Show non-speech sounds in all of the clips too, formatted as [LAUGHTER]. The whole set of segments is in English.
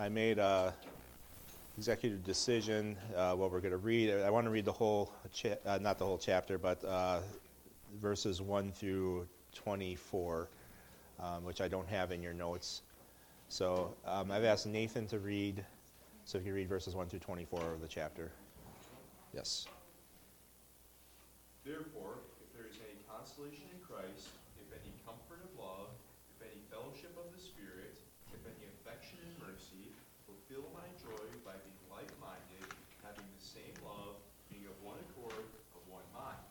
I made a executive decision uh, what we're going to read. I want to read the whole, cha- uh, not the whole chapter, but uh, verses 1 through 24, um, which I don't have in your notes. So um, I've asked Nathan to read, so if you read verses 1 through 24 of the chapter. Yes. Therefore, if there is any consolation in Christ, if any comfort of love, if any fellowship of the Spirit, if any affection and mercy, fulfill my joy by being like-minded, having the same love, being of one accord, of one mind.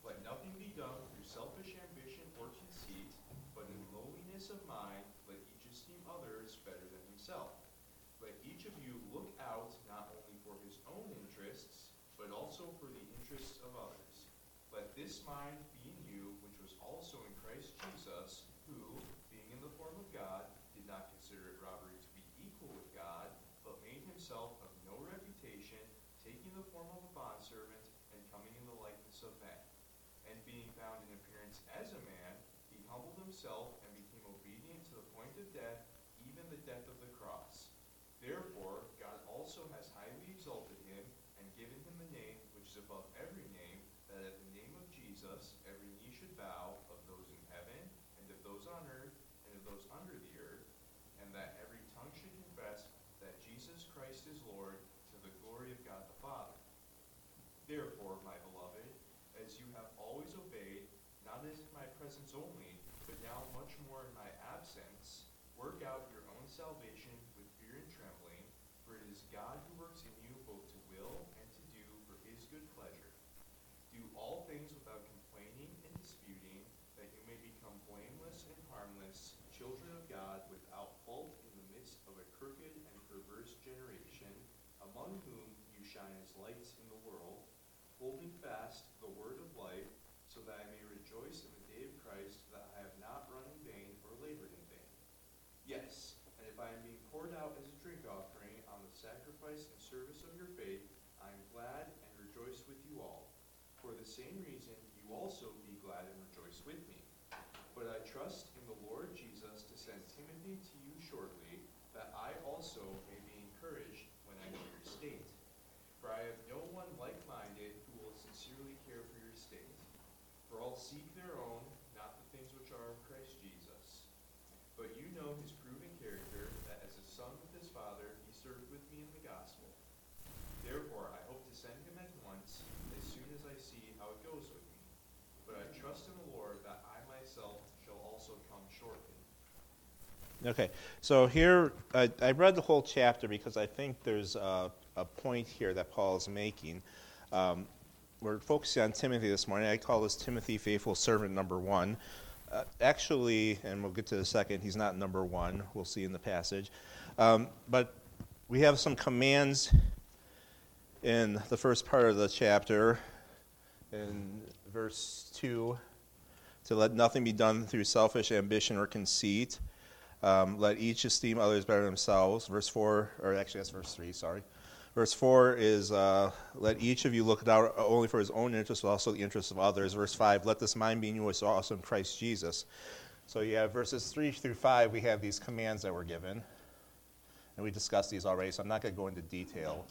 Let nothing be done through selfish ambition or conceit, but in lowliness of mind, let each esteem others better than himself. Let each of you look out not only for his own interests, but also for the interests of others. Let this mind be in you, which was also in Christ Jesus, who, being in the form of God, did not consider it robbery to be equal with God, but made himself of no reputation, taking the form of a bondservant, and coming in the likeness of men. And being found in appearance as a man, he humbled himself and became obedient to the point of death, even the death of the cross. Therefore, God also has highly exalted him and given him the name which is above every name, that at the name of Jesus every knee should bow, of those in heaven, and of those on earth, and of those under the earth, and that every tongue should confess that Jesus Christ is Lord, to the glory of God the Father. Therefore, my beloved, as you have always obeyed, not as in my presence only, but now much more in my absence, work out your own salvation with fear and trembling, for it is God who works in you both to will and to do for his good pleasure. Do all things without complaining and disputing, that you may become blameless and harmless, children of God without fault in the midst of a crooked and perverse generation, among whom you shine as lights in the world, holding fast the word of life, so that I may rejoice in the day of Christ, that I have not run in vain or labored in vain. Yes, and if I am being poured out as a drink offering on the sacrifice and service of your faith, I am glad and rejoice with you all. For the same reason, you also be glad and rejoice with me. But I trust in the Lord Jesus to send Timothy to you shortly, that I also may be encouraged when I know your state. For I have no one like-minded who will sincerely care for your state. For all seek their own, not the things which are of Christ Jesus. But you know his proven character, that as a son with his father, he served with me in the gospel. Therefore, I hope to send him at once, as soon as I see how it goes with me. But I trust in the Lord that I myself shall also come shortly. Okay, so here, I, I read the whole chapter because I think there's a, a point here that Paul is making. Um, we're focusing on Timothy this morning. I call this Timothy faithful servant number one. Uh, actually, and we'll get to the second, he's not number one. We'll see in the passage. Um, but we have some commands in the first part of the chapter, in verse 2, to let nothing be done through selfish ambition or conceit. Um, let each esteem others better than themselves. Verse 4, or actually that's verse 3, sorry. Verse 4 is, uh, let each of you look out only for his own interest, but also the interests of others. Verse 5, let this mind be in you which is also in Christ Jesus. So you have verses 3 through 5, we have these commands that were given. And we discussed these already, so I'm not going to go into detail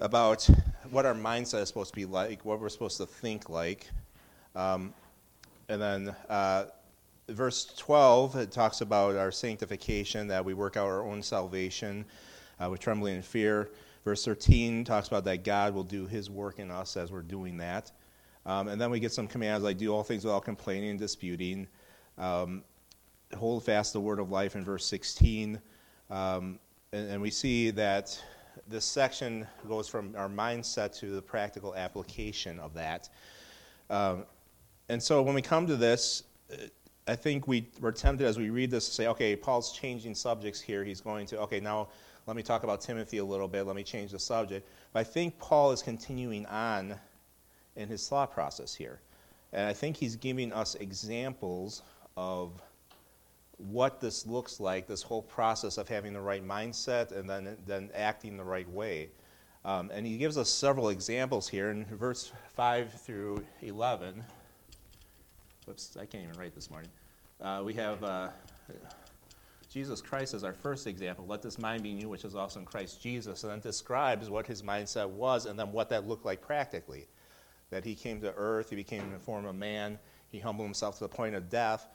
about what our mindset is supposed to be like, what we're supposed to think like. Um, and then uh, verse 12, it talks about our sanctification, that we work out our own salvation uh, with trembling and fear. Verse 13 talks about that God will do his work in us as we're doing that. Um, and then we get some commands like do all things without complaining and disputing. Um, hold fast the word of life in verse 16. Um, and, and we see that this section goes from our mindset to the practical application of that. Um, and so when we come to this, I think we, we're tempted as we read this to say, okay, Paul's changing subjects here. He's going to, okay, now let me talk about Timothy a little bit. Let me change the subject. But I think Paul is continuing on in his thought process here. And I think he's giving us examples of what this looks like, this whole process of having the right mindset and then, then acting the right way. Um, and he gives us several examples here in verse 5 through 11. Whoops, I can't even write this morning. Uh, we have uh, Jesus Christ as our first example. Let this mind be in you, which is also in Christ Jesus, and then describes what his mindset was and then what that looked like practically. That he came to earth, he became in the form of man, he humbled himself to the point of death,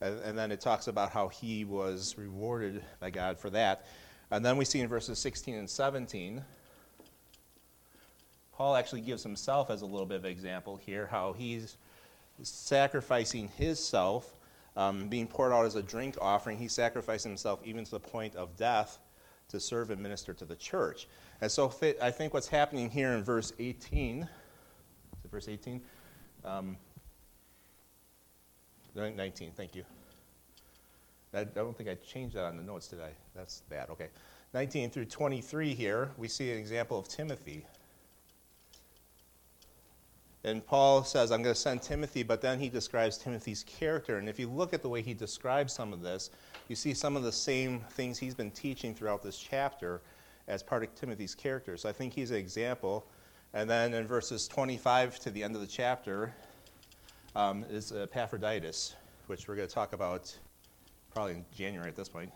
and, and then it talks about how he was rewarded by God for that. And then we see in verses 16 and 17, Paul actually gives himself as a little bit of example here, how he's sacrificing his self, um, being poured out as a drink offering. He sacrificed himself even to the point of death to serve and minister to the church. And so I think what's happening here in verse 18, is it verse 18? Um, 19, thank you. I don't think I changed that on the notes, did I? That's bad, okay. 19 through 23 here, we see an example of Timothy. And Paul says, I'm going to send Timothy, but then he describes Timothy's character. And if you look at the way he describes some of this, you see some of the same things he's been teaching throughout this chapter as part of Timothy's character. So I think he's an example. And then in verses 25 to the end of the chapter um, is Epaphroditus, which we're going to talk about probably in January at this point.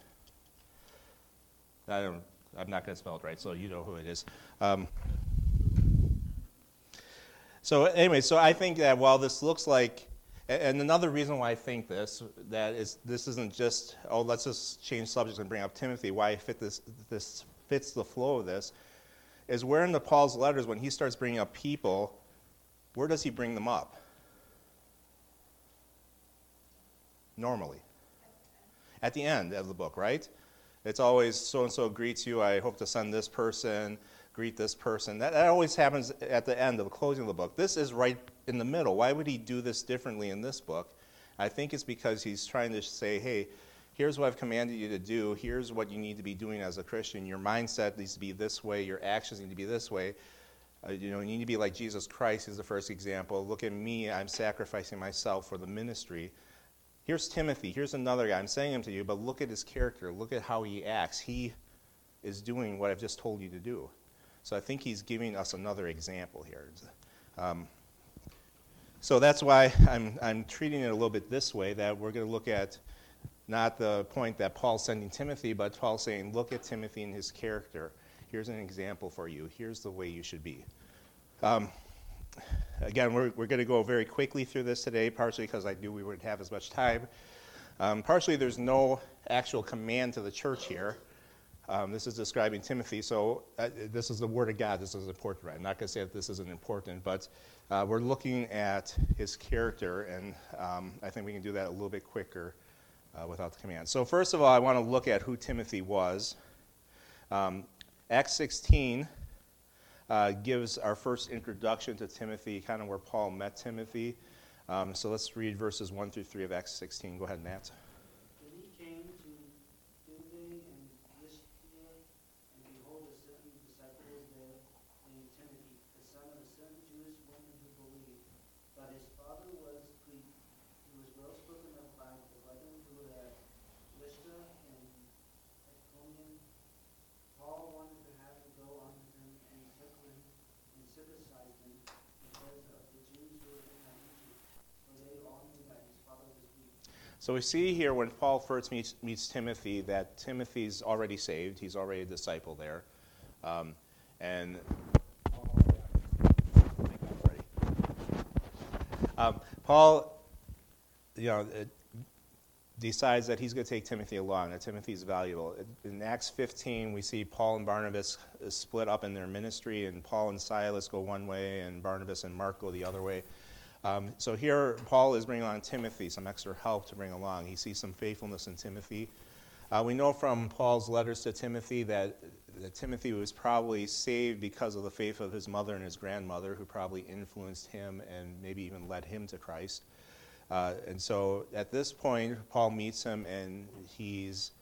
I don't, I'm not going to spell it right, so you know who it is. Um, so anyway, so I think that while this looks like, and another reason why I think this, that is this isn't just, oh, let's just change subjects and bring up Timothy, why fit this, this fits the flow of this, is where in the Paul's letters, when he starts bringing up people, where does he bring them up? Normally. At the end of the book, right? It's always so and so greets you. I hope to send this person greet this person. That, that always happens at the end of the closing of the book. This is right in the middle. Why would he do this differently in this book? I think it's because he's trying to say, hey, here's what I've commanded you to do. Here's what you need to be doing as a Christian. Your mindset needs to be this way. Your actions need to be this way. Uh, you know, you need to be like Jesus Christ is the first example. Look at me. I'm sacrificing myself for the ministry. Here's Timothy. Here's another guy. I'm saying him to you, but look at his character. Look at how he acts. He is doing what I've just told you to do. So I think he's giving us another example here. Um, so that's why I'm, I'm treating it a little bit this way that we're going to look at not the point that Paul's sending Timothy, but Paul saying, look at Timothy and his character. Here's an example for you. Here's the way you should be. Um, again, we're, we're going to go very quickly through this today, partially because I knew we wouldn't have as much time. Um, partially, there's no actual command to the church here. Um, this is describing Timothy, so uh, this is the Word of God. This is important, right? I'm not going to say that this isn't important, but uh, we're looking at his character, and um, I think we can do that a little bit quicker uh, without the command. So, first of all, I want to look at who Timothy was. Um, Acts 16 uh, gives our first introduction to Timothy, kind of where Paul met Timothy. Um, so, let's read verses 1 through 3 of Acts 16. Go ahead, Matt. So we see here when Paul first meets, meets Timothy that Timothy's already saved. He's already a disciple there. Um, and um, Paul, you know, decides that he's going to take Timothy along, that Timothy's valuable. In Acts 15, we see Paul and Barnabas split up in their ministry, and Paul and Silas go one way, and Barnabas and Mark go the other way. Um, so here, Paul is bringing along Timothy, some extra help to bring along. He sees some faithfulness in Timothy. Uh, we know from Paul's letters to Timothy that, that Timothy was probably saved because of the faith of his mother and his grandmother, who probably influenced him and maybe even led him to Christ. Uh, and so at this point, Paul meets him and he's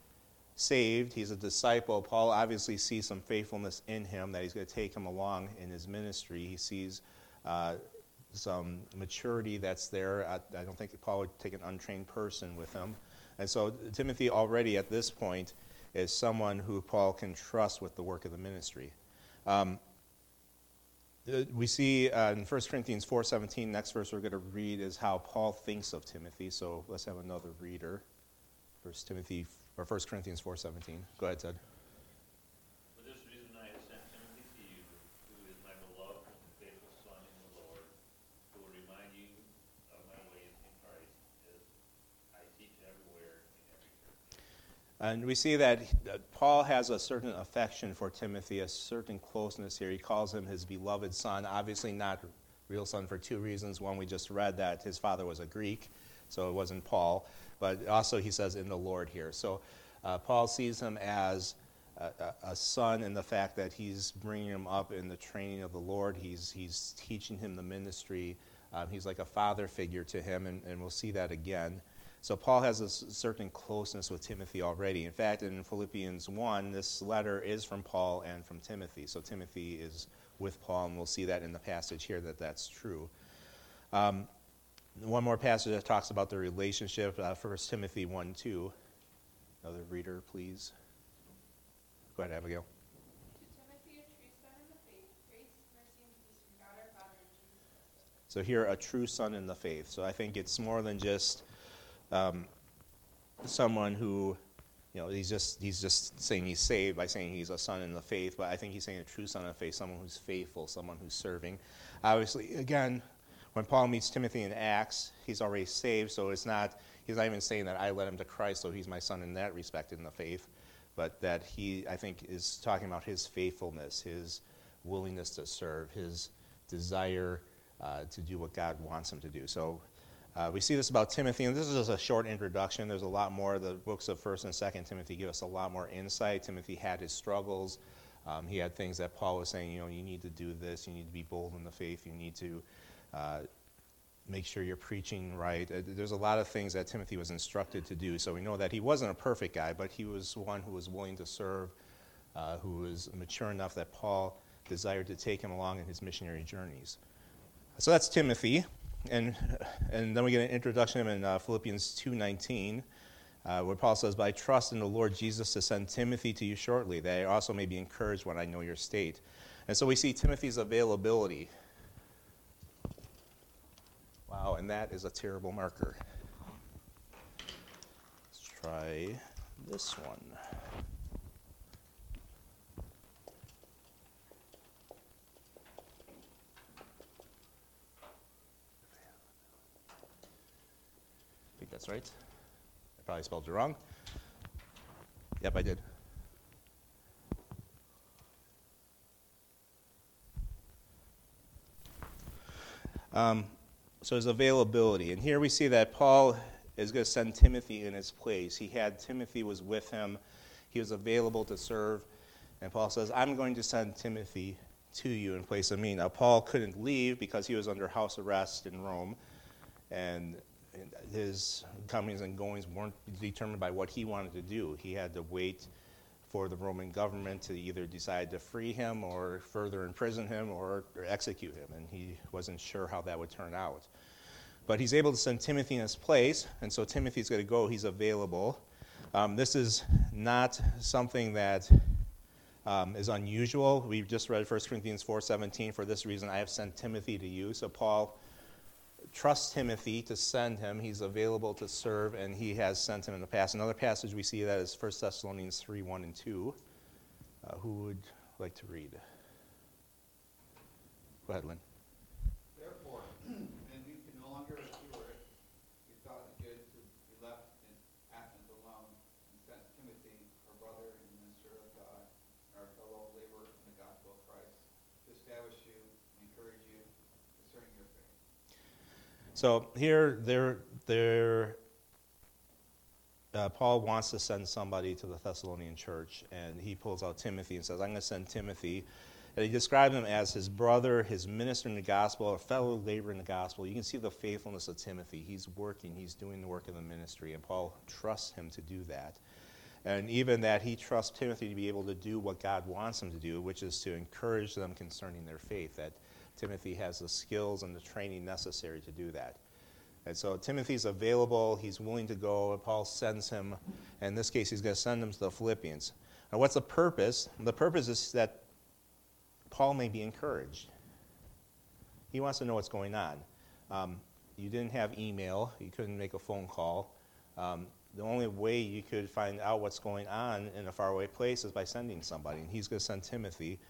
saved. He's a disciple. Paul obviously sees some faithfulness in him that he's going to take him along in his ministry. He sees uh, some maturity that's there. I, I, don't think Paul would take an untrained person with him. And so Timothy already at this point is someone who Paul can trust with the work of the ministry. Um, uh, we see uh, in 1 Corinthians 4.17, next verse we're going to read is how Paul thinks of Timothy. So let's have another reader. 1 Timothy or 1 Corinthians 4.17. Go ahead, Ted. For this reason I have sent Timothy to you, who is my beloved and faithful son in the Lord, who will remind you of my ways in Christ, as I teach everywhere in every church. And we see that Paul has a certain affection for Timothy, a certain closeness here. He calls him his beloved son, obviously not real son for two reasons. One, we just read that his father was a Greek, so it wasn't Paul. But also, he says in the Lord here. So uh, Paul sees him as a, a, a son in the fact that he's bringing him up in the training of the Lord. He's, he's teaching him the ministry. Um, he's like a father figure to him, and, and we'll see that again. So Paul has a certain closeness with Timothy already. In fact, in Philippians 1, this letter is from Paul and from Timothy. So Timothy is with Paul, and we'll see that in the passage here that that's true. Um, one more passage that talks about the relationship, uh, 1 Timothy 1 2. Another reader, please. Go ahead, Abigail. To Timothy, a true son in the faith, grace, mercy, and peace from God our Father and Jesus Christ. So here, a true son in the faith. So I think it's more than just um, someone who, you know, he's just he's just saying he's saved by saying he's a son in the faith. But I think he's saying a true son the faith, someone who's faithful, someone who's serving. Obviously, again, when Paul meets Timothy in Acts, he's already saved. So it's not he's not even saying that I led him to Christ, so he's my son in that respect in the faith. But that he, I think, is talking about his faithfulness, his willingness to serve, his desire uh, to do what God wants him to do. So uh, we see this about Timothy, and this is just a short introduction. There's a lot more. The books of First and Second Timothy give us a lot more insight. Timothy had his struggles. Um, he had things that Paul was saying. You know, you need to do this. You need to be bold in the faith. You need to uh, make sure you're preaching right. Uh, There's a lot of things that Timothy was instructed to do. So we know that he wasn't a perfect guy, but he was one who was willing to serve, uh, who was mature enough that Paul desired to take him along in his missionary journeys. So that's Timothy, and and then we get an introduction in uh, Philippians two nineteen, uh, where Paul says, "But I trust in the Lord Jesus to send Timothy to you shortly, that I also may be encouraged when I know your state." And so we see Timothy's availability. Wow, and that is a terrible marker. Let's try this one. Right. I probably spelled it wrong. Yep, I did. Um, so his availability. And here we see that Paul is going to send Timothy in his place. He had Timothy was with him. He was available to serve. And Paul says, I'm going to send Timothy to you in place of me. Now, Paul couldn't leave because he was under house arrest in Rome. And his comings and goings weren't determined by what he wanted to do. He had to wait for the Roman government to either decide to free him or further imprison him or, or execute him. And he wasn't sure how that would turn out. But he's able to send Timothy in his place, and so Timothy's going to go. He's available. Um, this is not something that um, is unusual. We've just read 1 Corinthians 4.17. For this reason, I have sent Timothy to you. So Paul trusts Timothy to send him. He's available to serve, and he has sent him in the past. Another passage we see that is 1 Thessalonians 3 1 and 2. Uh, who would like to read? Go ahead, Lynn. Therefore, and we can no longer endure it, we thought it good to be left in Athens alone, and sent Timothy, our brother and minister of God, and our fellow laborer in the gospel of Christ, to establish you and encourage you concerning your faith. So here, there, there, uh, Paul wants to send somebody to the Thessalonian church, and he pulls out Timothy and says, "I'm going to send Timothy." And he describes him as his brother, his minister in the gospel, a fellow laborer in the gospel. You can see the faithfulness of Timothy. He's working, he's doing the work of the ministry, and Paul trusts him to do that. And even that he trusts Timothy to be able to do what God wants him to do, which is to encourage them concerning their faith. That Timothy has the skills and the training necessary to do that. And so Timothy's available, he's willing to go, and Paul sends him. In this case, he's going to send him to the Philippians. Now, what's the purpose? The purpose is that Paul may be encouraged. He wants to know what's going on. Um, you didn't have email, you couldn't make a phone call. Um, the only way you could find out what's going on in a faraway place is by sending somebody. And he's going to send Timothy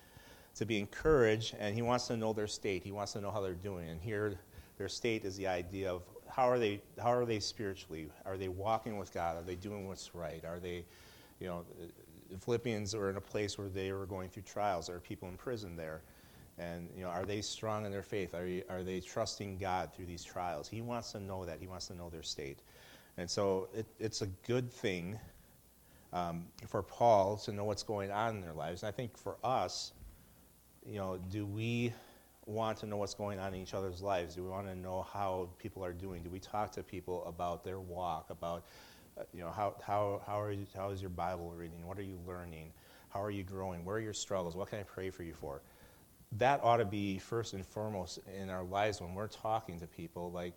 to be encouraged, and he wants to know their state. He wants to know how they're doing. And here, their state is the idea of how are they, how are they spiritually? Are they walking with God? Are they doing what's right? Are they, you know, the Philippians are in a place where they were going through trials. There are people in prison there. And, you know, are they strong in their faith? Are, you, are they trusting God through these trials? He wants to know that. He wants to know their state. And so it, it's a good thing um, for Paul to know what's going on in their lives. And I think for us, you know, do we want to know what's going on in each other's lives? Do we want to know how people are doing? Do we talk to people about their walk, about, uh, you know, how, how, how, are you, how is your Bible reading? What are you learning? How are you growing? Where are your struggles? What can I pray for you for? That ought to be first and foremost in our lives when we're talking to people. Like,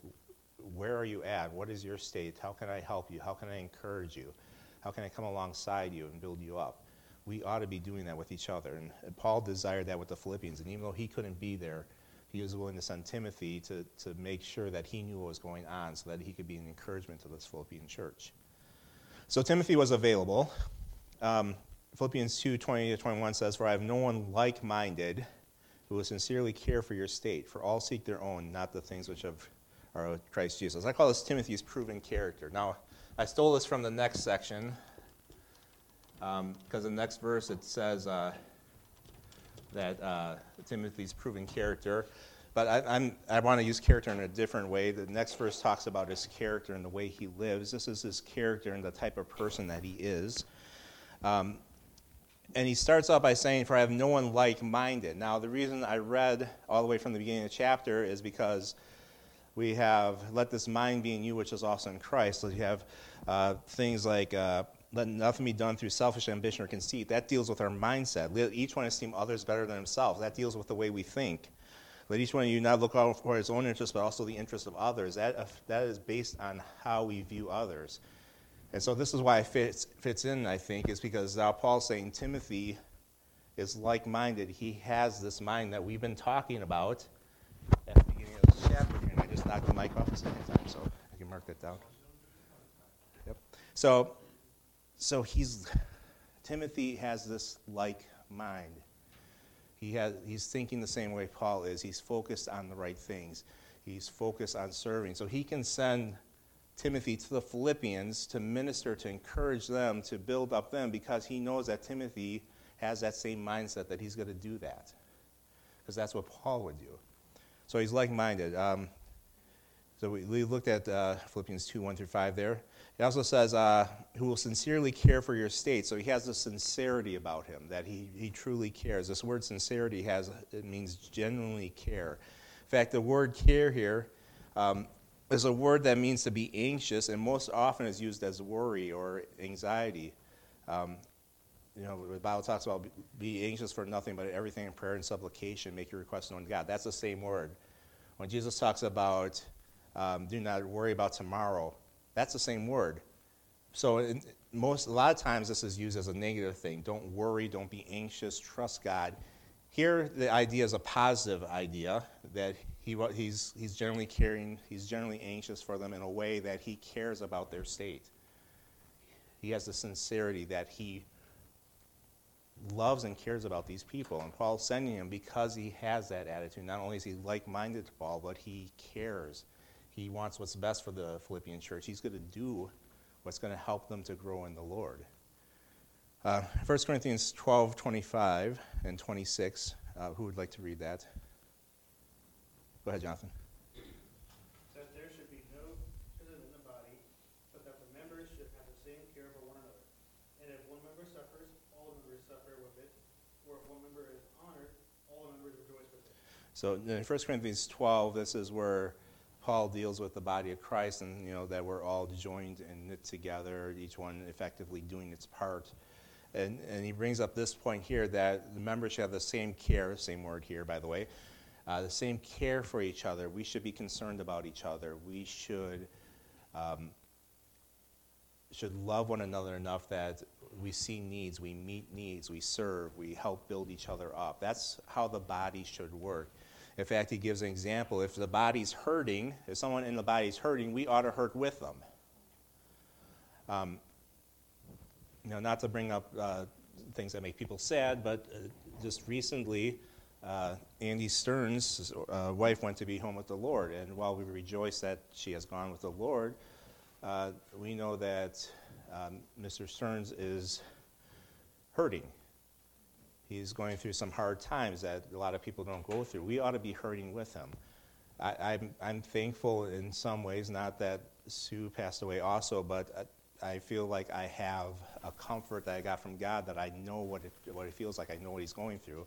where are you at? What is your state? How can I help you? How can I encourage you? How can I come alongside you and build you up? We ought to be doing that with each other. And Paul desired that with the Philippians. And even though he couldn't be there, he was willing to send Timothy to, to make sure that he knew what was going on so that he could be an encouragement to this Philippian church. So Timothy was available. Um, Philippians 2 20 to 21 says, For I have no one like minded who will sincerely care for your state, for all seek their own, not the things which have, are of Christ Jesus. I call this Timothy's proven character. Now, I stole this from the next section because um, the next verse it says uh, that uh, Timothy's proven character. But I, I'm, I want to use character in a different way. The next verse talks about his character and the way he lives. This is his character and the type of person that he is. Um, and he starts out by saying, For I have no one like minded. Now, the reason I read all the way from the beginning of the chapter is because we have, Let this mind be in you, which is also in Christ. So you have uh, things like, uh, Let nothing be done through selfish ambition or conceit. That deals with our mindset. Let each one esteem others better than himself. That deals with the way we think. Let each one of you not look out for his own interest, but also the interest of others. That, uh, that is based on how we view others. And so this is why it fits, fits in, I think, is because now Paul's saying Timothy is like minded. He has this mind that we've been talking about at the beginning of the chapter. And I just knocked the mic off a second time, so I can mark that down. Yep. So, so he's, Timothy has this like mind. He has, he's thinking the same way Paul is. He's focused on the right things. He's focused on serving. So he can send Timothy to the Philippians to minister, to encourage them, to build up them, because he knows that Timothy has that same mindset that he's going to do that. Because that's what Paul would do. So he's like minded. Um, so we, we, looked at uh, Philippians 2 1 through 5 there. It also says, uh, who will sincerely care for your state. So he has a sincerity about him, that he, he truly cares. This word sincerity has, it means genuinely care. In fact, the word care here um, is a word that means to be anxious, and most often is used as worry or anxiety. Um, you know, the Bible talks about be anxious for nothing, but everything in prayer and supplication, make your requests known to God. That's the same word. When Jesus talks about um, do not worry about tomorrow, that's the same word. So in, most, a lot of times this is used as a negative thing. Don't worry, don't be anxious, trust God. Here, the idea is a positive idea that he, he's, he's generally caring, he's generally anxious for them in a way that he cares about their state. He has the sincerity that he loves and cares about these people. And Paul's sending him because he has that attitude. Not only is he like minded to Paul, but he cares. He wants what's best for the Philippian church. He's going to do what's going to help them to grow in the Lord. Uh, 1 Corinthians 12, 25 and 26. Uh, who would like to read that? Go ahead, Jonathan. That there should be no schism in the body, but that the members should have the same care for one another. And if one member suffers, all the members suffer with it. Or if one member is honored, all the members rejoice with it. So in 1 Corinthians 12, this is where Paul deals with the body of Christ and, you know, that we're all joined and knit together, each one effectively doing its part. And, and he brings up this point here that the members should have the same care, same word here, by the way, uh, the same care for each other. We should be concerned about each other. We should, um, should love one another enough that we see needs, we meet needs, we serve, we help build each other up. That's how the body should work. In fact, he gives an example. If the body's hurting, if someone in the body's hurting, we ought to hurt with them. Um, you know, not to bring up uh, things that make people sad, but uh, just recently, uh, Andy Stearns' uh, wife went to be home with the Lord, and while we rejoice that she has gone with the Lord, uh, we know that um, Mr. Stearns is hurting. He's going through some hard times that a lot of people don't go through. We ought to be hurting with him. I, I'm, I'm thankful in some ways, not that Sue passed away also, but I, I feel like I have a comfort that I got from God that I know what it, what it feels like. I know what he's going through,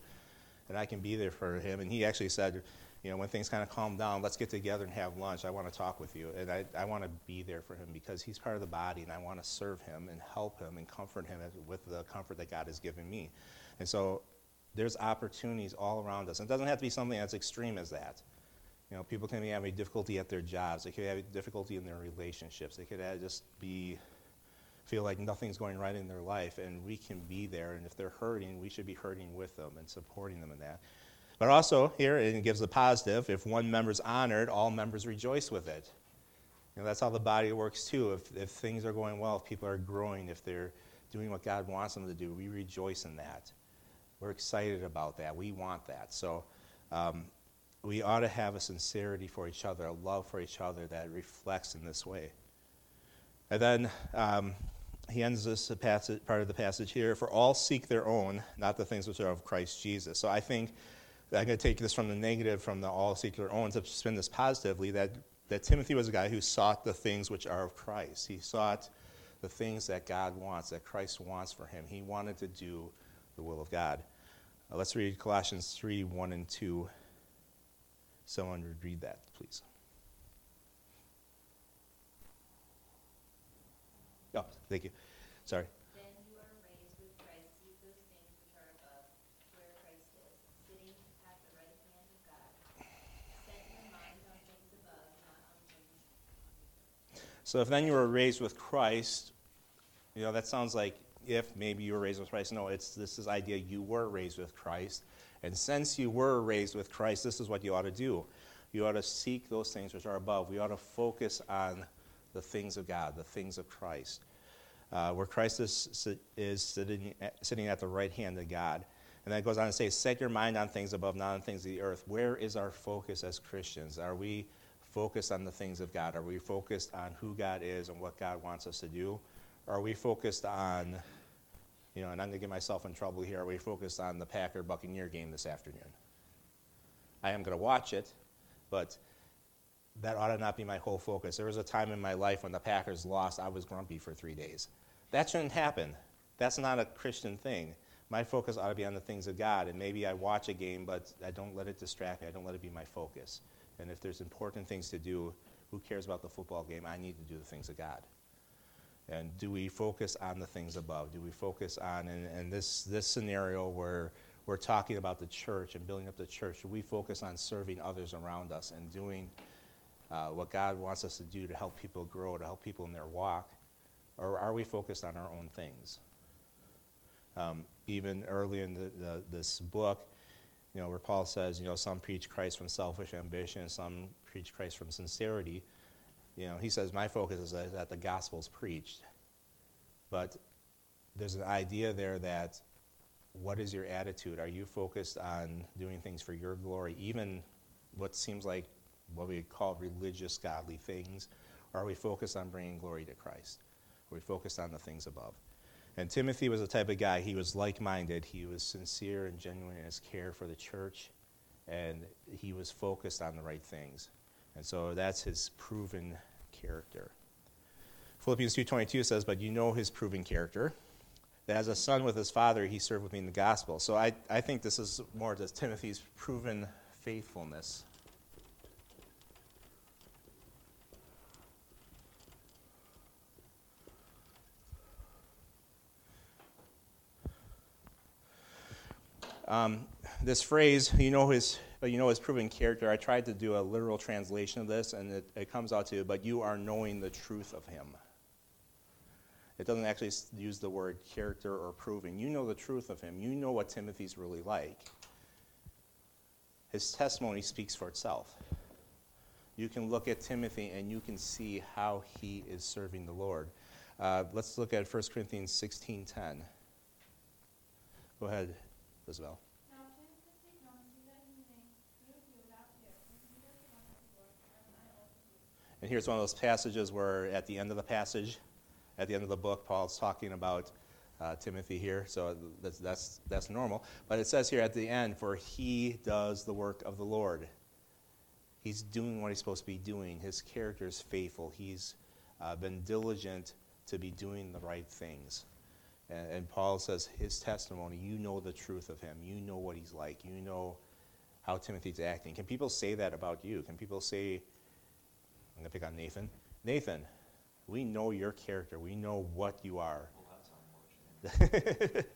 and I can be there for him. And he actually said, you know, when things kind of calm down, let's get together and have lunch. I want to talk with you. And I, I want to be there for him because he's part of the body, and I want to serve him and help him and comfort him with the comfort that God has given me. And so there's opportunities all around us. It doesn't have to be something as extreme as that. You know, people can be having difficulty at their jobs. They could have difficulty in their relationships. They could just be feel like nothing's going right in their life, and we can be there. And if they're hurting, we should be hurting with them and supporting them in that. But also here, it gives the positive: if one member's honored, all members rejoice with it. You know, that's how the body works too. If if things are going well, if people are growing, if they're doing what God wants them to do, we rejoice in that. We're excited about that. We want that. So. Um, we ought to have a sincerity for each other, a love for each other that reflects in this way. And then um, he ends this passage, part of the passage here for all seek their own, not the things which are of Christ Jesus. So I think I'm going to take this from the negative, from the all seek their own, to spin this positively that, that Timothy was a guy who sought the things which are of Christ. He sought the things that God wants, that Christ wants for him. He wanted to do the will of God. Uh, let's read Colossians 3 1 and 2 Someone would read that, please. Oh, thank you. Sorry. Then you are raised with Christ, seek those things which are above, where Christ is, sitting at the right hand of God. Set your mind on things above, not on things. So if then you were raised with Christ, you know, that sounds like if maybe you were raised with Christ. No, it's this is idea you were raised with Christ. And since you were raised with Christ, this is what you ought to do. You ought to seek those things which are above. We ought to focus on the things of God, the things of Christ. Uh, where Christ is, is sitting, sitting at the right hand of God. And then it goes on to say, set your mind on things above, not on things of the earth. Where is our focus as Christians? Are we focused on the things of God? Are we focused on who God is and what God wants us to do? Are we focused on you know, and I'm going to get myself in trouble here. We focused on the Packer Buccaneer game this afternoon? I am going to watch it, but that ought to not be my whole focus. There was a time in my life when the Packers lost, I was grumpy for three days. That shouldn't happen. That's not a Christian thing. My focus ought to be on the things of God, and maybe I watch a game, but I don't let it distract me. I don't let it be my focus. And if there's important things to do, who cares about the football game? I need to do the things of God. And do we focus on the things above? Do we focus on, in, in this, this scenario where we're talking about the church and building up the church, do we focus on serving others around us and doing uh, what God wants us to do to help people grow, to help people in their walk? Or are we focused on our own things? Um, even early in the, the, this book, you know, where Paul says, you know, some preach Christ from selfish ambition, some preach Christ from sincerity. You know, he says, my focus is that the gospel is preached. But there's an idea there that what is your attitude? Are you focused on doing things for your glory, even what seems like what we call religious, godly things? Or are we focused on bringing glory to Christ? Are we focused on the things above? And Timothy was the type of guy, he was like minded, he was sincere and genuine in his care for the church, and he was focused on the right things. And so that's his proven character. Philippians 2.22 says, But you know his proven character, that as a son with his father, he served with me in the gospel. So I, I think this is more just Timothy's proven faithfulness. Um, this phrase, you know his but you know his proven character. I tried to do a literal translation of this, and it, it comes out to, but you are knowing the truth of him. It doesn't actually use the word character or proving. You know the truth of him. You know what Timothy's really like. His testimony speaks for itself. You can look at Timothy and you can see how he is serving the Lord. Uh, let's look at 1 Corinthians 16.10. Go ahead, Isabel. Now Timothy comes, see that he may be with you without fear, and he does the work of the Lord, as I also do. And here's one of those passages where at the end of the passage, at the end of the book, Paul's talking about uh, Timothy here, so that's, that's, that's normal. But it says here at the end, for he does the work of the Lord. He's doing what he's supposed to be doing. His character is faithful. He's uh, been diligent to be doing the right things. And, and Paul says his testimony, you know the truth of him. You know what he's like. You know how Timothy's acting. Can people say that about you? Can people say, I'm going to pick on Nathan. Nathan, we know your character. We know what you are. Well, that's [LAUGHS] unfortunate.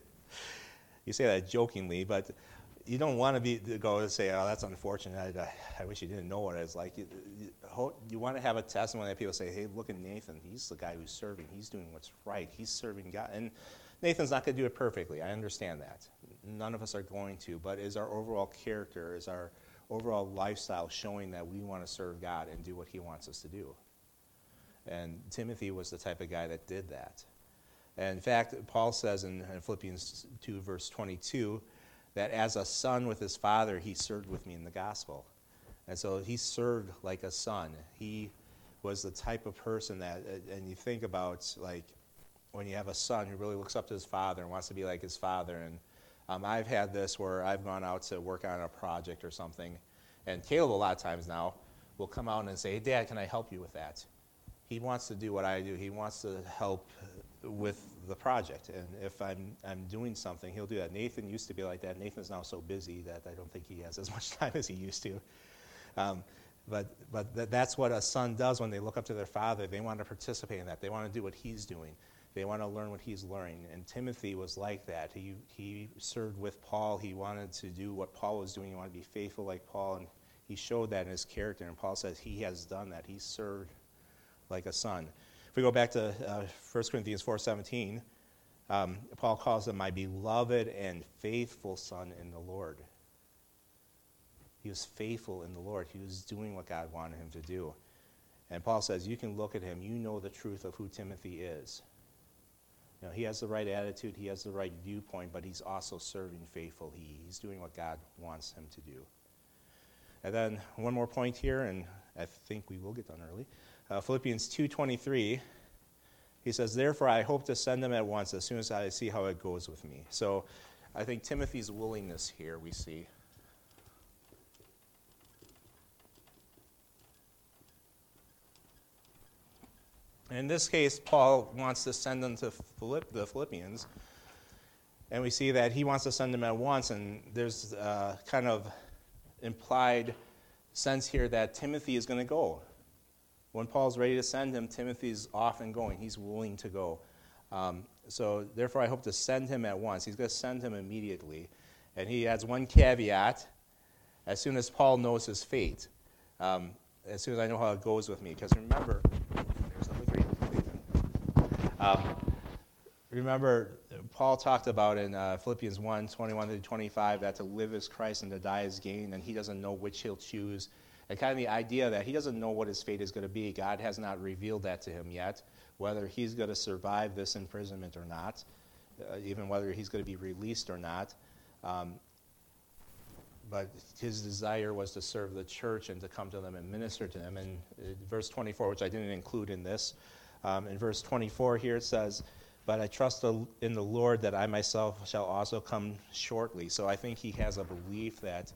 you say that jokingly, but you don't want to be to go and say, "Oh, that's unfortunate. I, I wish you didn't know what it's like." You, you, you want to have a testimony that people say, "Hey, look at Nathan. He's the guy who's serving. He's doing what's right. He's serving God." And Nathan's not going to do it perfectly. I understand that. None of us are going to. But is our overall character, is our overall lifestyle showing that we want to serve God and do what He wants us to do? And Timothy was the type of guy that did that. And in fact, Paul says in, Philippians 2, verse 22, that as a son with his father, he served with me in the gospel. And so he served like a son. He was the type of person that, and you think about like when you have a son who really looks up to his father and wants to be like his father. And um, I've had this where I've gone out to work on a project or something, and Caleb a lot of times now will come out and say, "Hey, Dad, can I help you with that?" He wants to do what I do. He wants to help with the project. And if I'm, I'm doing something, he'll do that. Nathan used to be like that. Nathan's now so busy that I don't think he has as [LAUGHS] much time as he used to. Um, but but th- that's what a son does when they look up to their father. They want to participate in that. They want to do what he's doing. They want to learn what he's learning. And Timothy was like that. He, he served with Paul. He wanted to do what Paul was doing. He wanted to be faithful like Paul. And he showed that in his character. And Paul says he has done that. He served like a son. If we go back to uh, 1 Corinthians 4.17, um, Paul calls him my beloved and faithful son in the Lord. He was faithful in the Lord. He was doing what God wanted him to do. And Paul says, you can look at him. You know the truth of who Timothy is. Know, he has the right attitude. He has the right viewpoint, but he's also serving faithful. He, he's doing what God wants him to do. And then one more point here, and I think we will get done early. Uh, Philippians 2.23, he says, Therefore I hope to send them at once as soon as I see how it goes with me. So I think Timothy's willingness here we see. In this case, Paul wants to send them to Philipp, the Philippians, and we see that he wants to send them at once, and there's a kind of implied sense here that Timothy is going to go. When Paul's ready to send him, Timothy's off and going. He's willing to go. Um, so, therefore, I hope to send him at once. He's going to send him immediately. And he adds one caveat as soon as Paul knows his fate, um, as soon as I know how it goes with me. Because remember, there's number three, Nathan. Um, remember, Paul talked about in uh, Philippians 1 21 to 25 that to live is Christ and to die is gain, and he doesn't know which he'll choose. And kind of the idea that he doesn't know what his fate is going to be. God has not revealed that to him yet, whether he's going to survive this imprisonment or not, uh, even whether he's going to be released or not. Um, but his desire was to serve the church and to come to them and minister to them. And uh, verse 24, which I didn't include in this, um, in verse 24 here it says, But I trust in the Lord that I myself shall also come shortly. So I think he has a belief that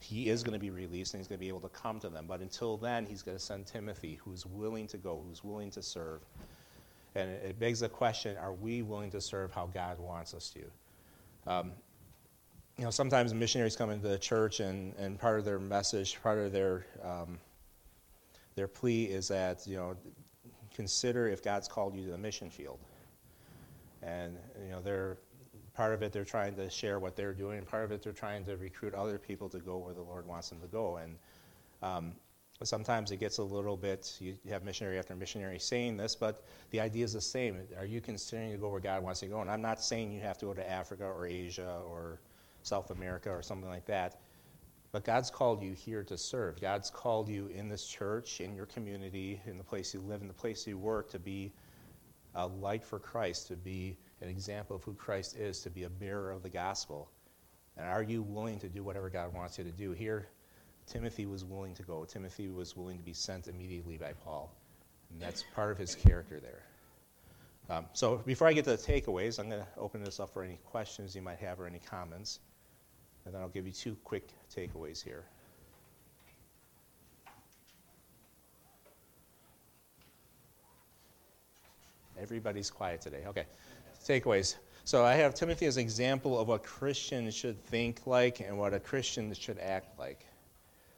he is going to be released and he's going to be able to come to them. But until then, he's going to send Timothy, who's willing to go, who's willing to serve. And it, begs the question are we willing to serve how God wants us to? Um, you know, sometimes missionaries come into the church, and, and part of their message, part of their um, their plea is that you know, consider if God's called you to the mission field. And you know, they're part of it they're trying to share what they're doing, part of it they're trying to recruit other people to go where the Lord wants them to go. And um, sometimes it gets a little bit, you have missionary after missionary saying this, but the idea is the same. Are you considering to go where God wants you to go? And I'm not saying you have to go to Africa or Asia or South America or something like that. But God's called you here to serve. God's called you in this church, in your community, in the place you live, in the place you work, to be a light for Christ, to be an example of who Christ is, to be a bearer of the gospel? And are you willing to do whatever God wants you to do? Here, Timothy was willing to go. Timothy was willing to be sent immediately by Paul. And that's part of his character there. Um, so before I get to the takeaways, I'm going to open this up for any questions you might have or any comments. And then I'll give you two quick takeaways here. Everybody's quiet today. Okay. Takeaways. So I have Timothy as an example of what Christians should think like and what a Christian should act like.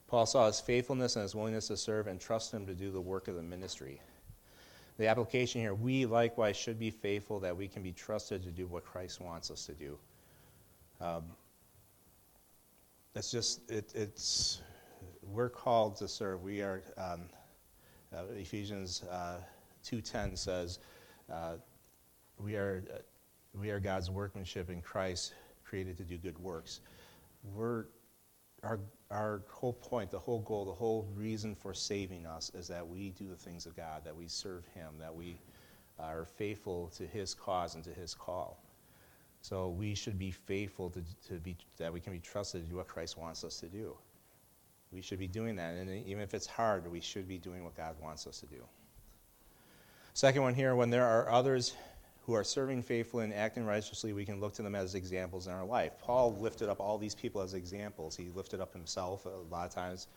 Paul saw his faithfulness and his willingness to serve and trust him to do the work of the ministry. The application here, we likewise should be faithful that we can be trusted to do what Christ wants us to do. Um, it's just, it, it's, we're called to serve. We are, um, uh, Ephesians uh, 2.10 says, uh, we, are, we are God's workmanship in Christ, created to do good works. We're, our, our whole point, the whole goal, the whole reason for saving us is that we do the things of God, that we serve Him, that we are faithful to His cause and to His call. So we should be faithful to, to be, that we can be trusted to do what Christ wants us to do. We should be doing that. And even if it's hard, we should be doing what God wants us to do. Second one here, when there are others who are serving faithfully and acting righteously, we can look to them as examples in our life. Paul lifted up all these people as examples. He lifted up himself a lot of times.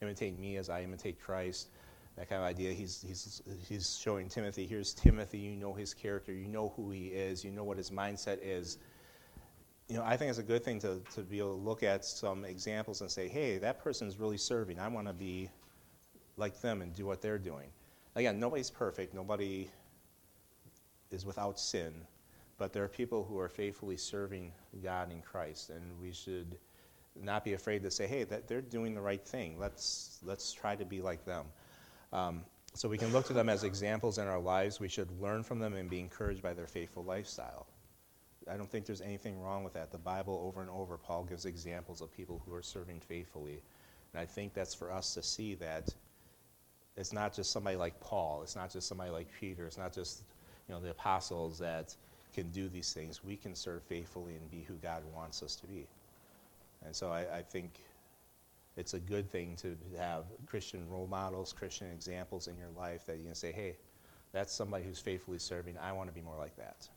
Imitate me as I imitate Christ. That kind of idea. He's, he's, he's showing Timothy here's Timothy. You know his character. You know who he is. You know what his mindset is. You know, I think it's a good thing to, to be able to look at some examples and say, hey, that person's really serving. I want to be like them and do what they're doing. Again, nobody's perfect. Nobody is without sin, but there are people who are faithfully serving God in Christ, and we should not be afraid to say, "Hey, that they're doing the right thing. Let's let's try to be like them." Um, so we can look to them as examples in our lives. We should learn from them and be encouraged by their faithful lifestyle. I don't think there's anything wrong with that. The Bible, over and over, Paul gives examples of people who are serving faithfully, and I think that's for us to see that it's not just somebody like Paul. It's not just somebody like Peter. It's not just you know, the apostles that can do these things. We can serve faithfully and be who God wants us to be. And so I, I think it's a good thing to have Christian role models, Christian examples in your life that you can say, hey, that's somebody who's faithfully serving. I want to be more like that.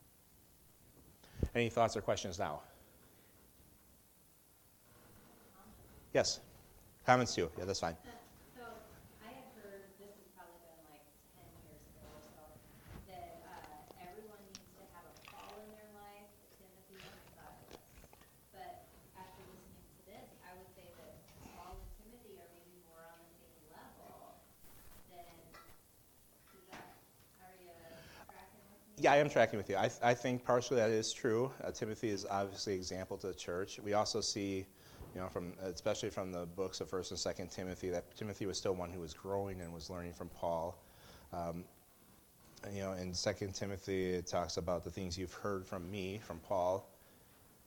Any thoughts or questions now? Yes. Comments too. Yeah, that's fine. So, I had heard, this has probably been like ten years ago or so, that, uh, everyone needs to have a Paul in their life, a Timothy and a Silas. But after listening to this, I would say that Paul and Timothy are maybe more on the same level than, is that, are you tracking with me? Yeah, I am tracking with you. I, I think partially that is true. Uh, Timothy is obviously example to the church. We also see, you know, from especially from the books of First and Second Timothy, that Timothy was still one who was growing and was learning from Paul. Um, you know, in Second Timothy, it talks about the things you've heard from me, from Paul.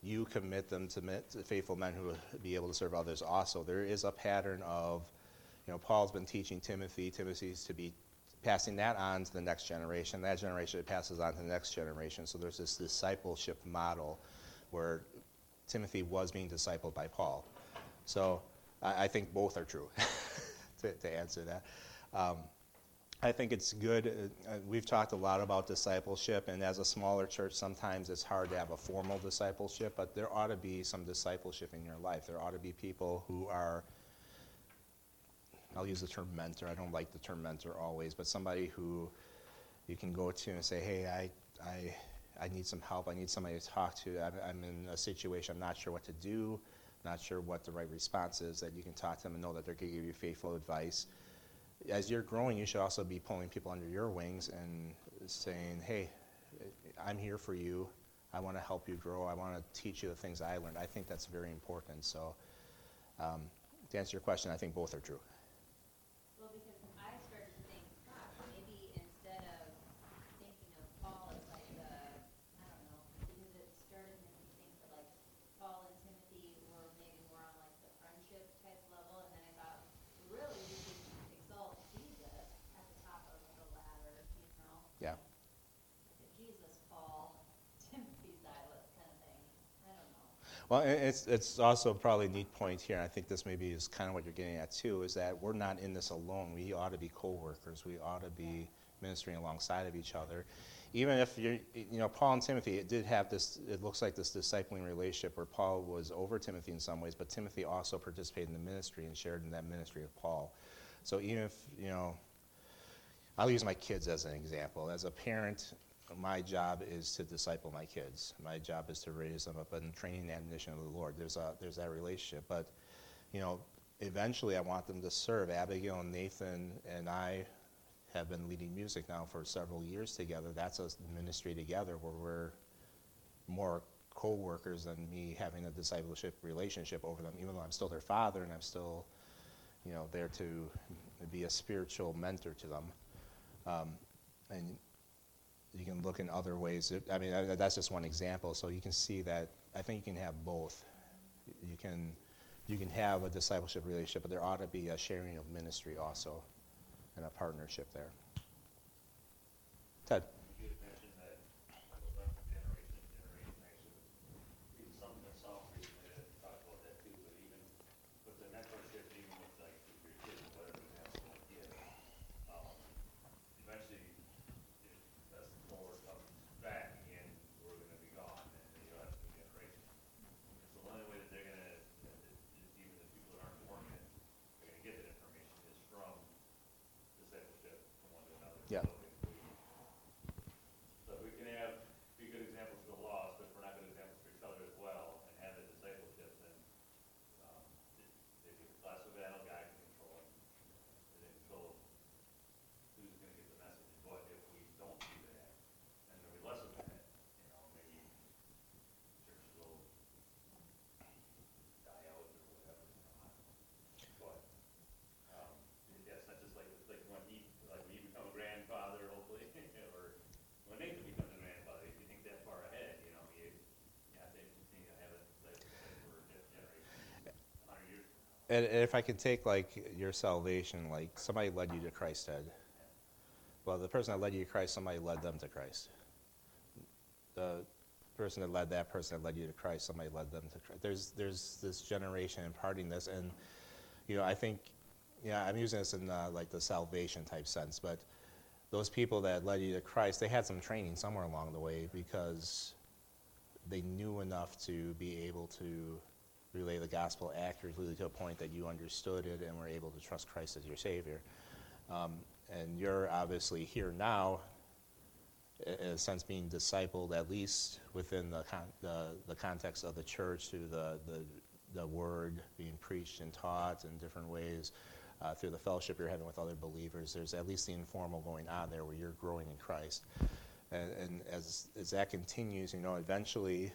You commit them to met- to faithful men who will be able to serve others. Also, there is a pattern of, you know, Paul's been teaching Timothy. Timothy's to be passing that on to the next generation. That generation passes on to the next generation. So there's this discipleship model where Timothy was being discipled by Paul. So I, I think both are true, [LAUGHS] to, to answer that. Um, I think it's good. Uh, uh, we've talked a lot about discipleship, and as a smaller church, sometimes it's hard to have a formal discipleship, but there ought to be some discipleship in your life. There ought to be people who are I'll use the term mentor. I don't like the term mentor always, but somebody who you can go to and say, "Hey, I, I, I need some help. I need somebody to talk to. I'm, I'm in a situation. I'm not sure what to do. Not sure what the right response is." That you can talk to them and know that they're going to give you faithful advice. As you're growing, you should also be pulling people under your wings and saying, "Hey, I'm here for you. I want to help you grow. I want to teach you the things I learned." I think that's very important. So, um, to answer your question, I think both are true. Well, because I started to think, gosh, maybe instead of thinking of Paul as like the, I don't know, because it started making me think that like Paul and Timothy were maybe more on like the friendship type level, and then I thought, really, we should exalt Jesus at the top of the ladder, you know? Yeah. Well, it's, it's also probably a neat point here, and I think this maybe is kind of what you're getting at too, is that we're not in this alone. We ought to be co-workers. We ought to be ministering alongside of each other. Even if you're, you know, Paul and Timothy, it did have this, it looks like this discipling relationship where Paul was over Timothy in some ways, but Timothy also participated in the ministry and shared in that ministry of Paul. So even if, you know, I'll use my kids as an example. As a parent, my job is to disciple my kids. My job is to raise them up in training and admonition of the Lord. There's a there's that relationship, but you know, eventually I want them to serve. Abigail and Nathan and I have been leading music now for several years together. That's a ministry together where we're more co-workers than me having a discipleship relationship over them. Even though I'm still their father and I'm still, you know, there to be a spiritual mentor to them. Um, and you can look in other ways. I mean, that's just one example. So you can see that I think you can have both. You can, you can have a discipleship relationship, but there ought to be a sharing of ministry also and a partnership there. Ted. You had mentioned that it went from generation to generation, actually, read some of the Psalm recently that talked about that too, but even with the mentorship, even with like with your kids, whatever example you want to give, um, eventually, if as the Lord comes back again, we're gonna be gone, and then you'll have new generation. So the only way that they're gonna, that the- even the people that aren't born yet, they're gonna get that information is from discipleship from one to another. Yeah. So if we- so if we can have, be good examples for the lost, but if we're not good examples for each other as well, and have that discipleship, then, um, it- they get the class of battle, God can control it. And they control who's gonna get the message, but if we don't do that, then there'll be less of that, you know, maybe churches will die out or whatever, you know, I don't know. But, um, yeah, it's not just like, like when he, like when you become a grandfather, hopefully, or when Nathan becomes a grandfather, if you think that far ahead, you know, you, you have to continue to have it, like, like for next generation, a hundred years from now. And and if I could take like your salvation, like somebody led you to Christ, Ed. Well, the person that led you to Christ, somebody led them to Christ. The person that led that person that led you to Christ, somebody led them to Christ. There's there's this generation imparting this, and you know I think, yeah, I'm using this in uh, like the salvation type sense, but those people that led you to Christ, they had some training somewhere along the way because they knew enough to be able to relay the gospel accurately to a point that you understood it and were able to trust Christ as your Savior. Um, and you're obviously here now, in a sense, being discipled at least within the, con- the, the context of the church through the, the, the word being preached and taught in different ways. Uh, through the fellowship you're having with other believers, there's at least the informal going on there where you're growing in Christ. And, and as, as that continues, you know, eventually,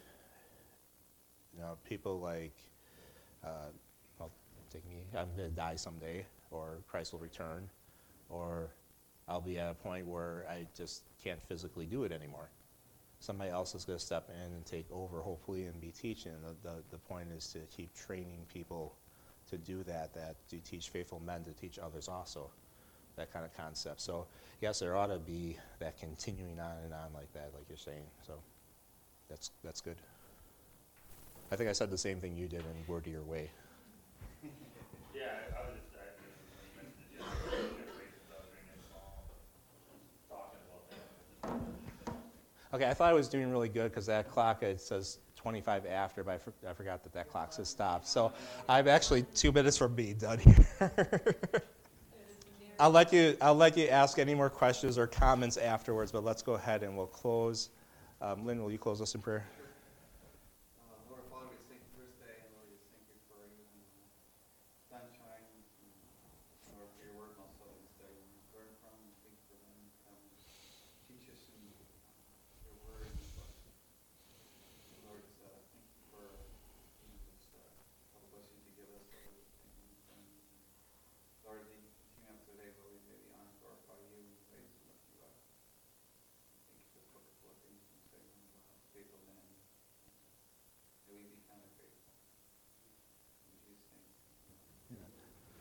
you know, people like, uh, well, take me, I'm going to die someday, or Christ will return, or I'll be at a point where I just can't physically do it anymore. Somebody else is going to step in and take over, hopefully, and be teaching. The, the, the point is to keep training people to do that, that to teach faithful men to teach others also, that kind of concept. So, yes, there ought to be that continuing on and on like that, like you're saying. So, that's, that's good. I think I said the same thing you did in Word to Your Way. [LAUGHS] Yeah, I, I was just, I, you mentioned the generations, I was reading it all, talking about that. Okay, I thought I was doing really good because that clock, it says 25 after, but I, for, I forgot that that clock says stop. So I'm actually two minutes from being done here. [LAUGHS] I'll let you, I'll let you ask any more questions or comments afterwards, but let's go ahead and we'll close. Um, Lynn, will you close us in prayer?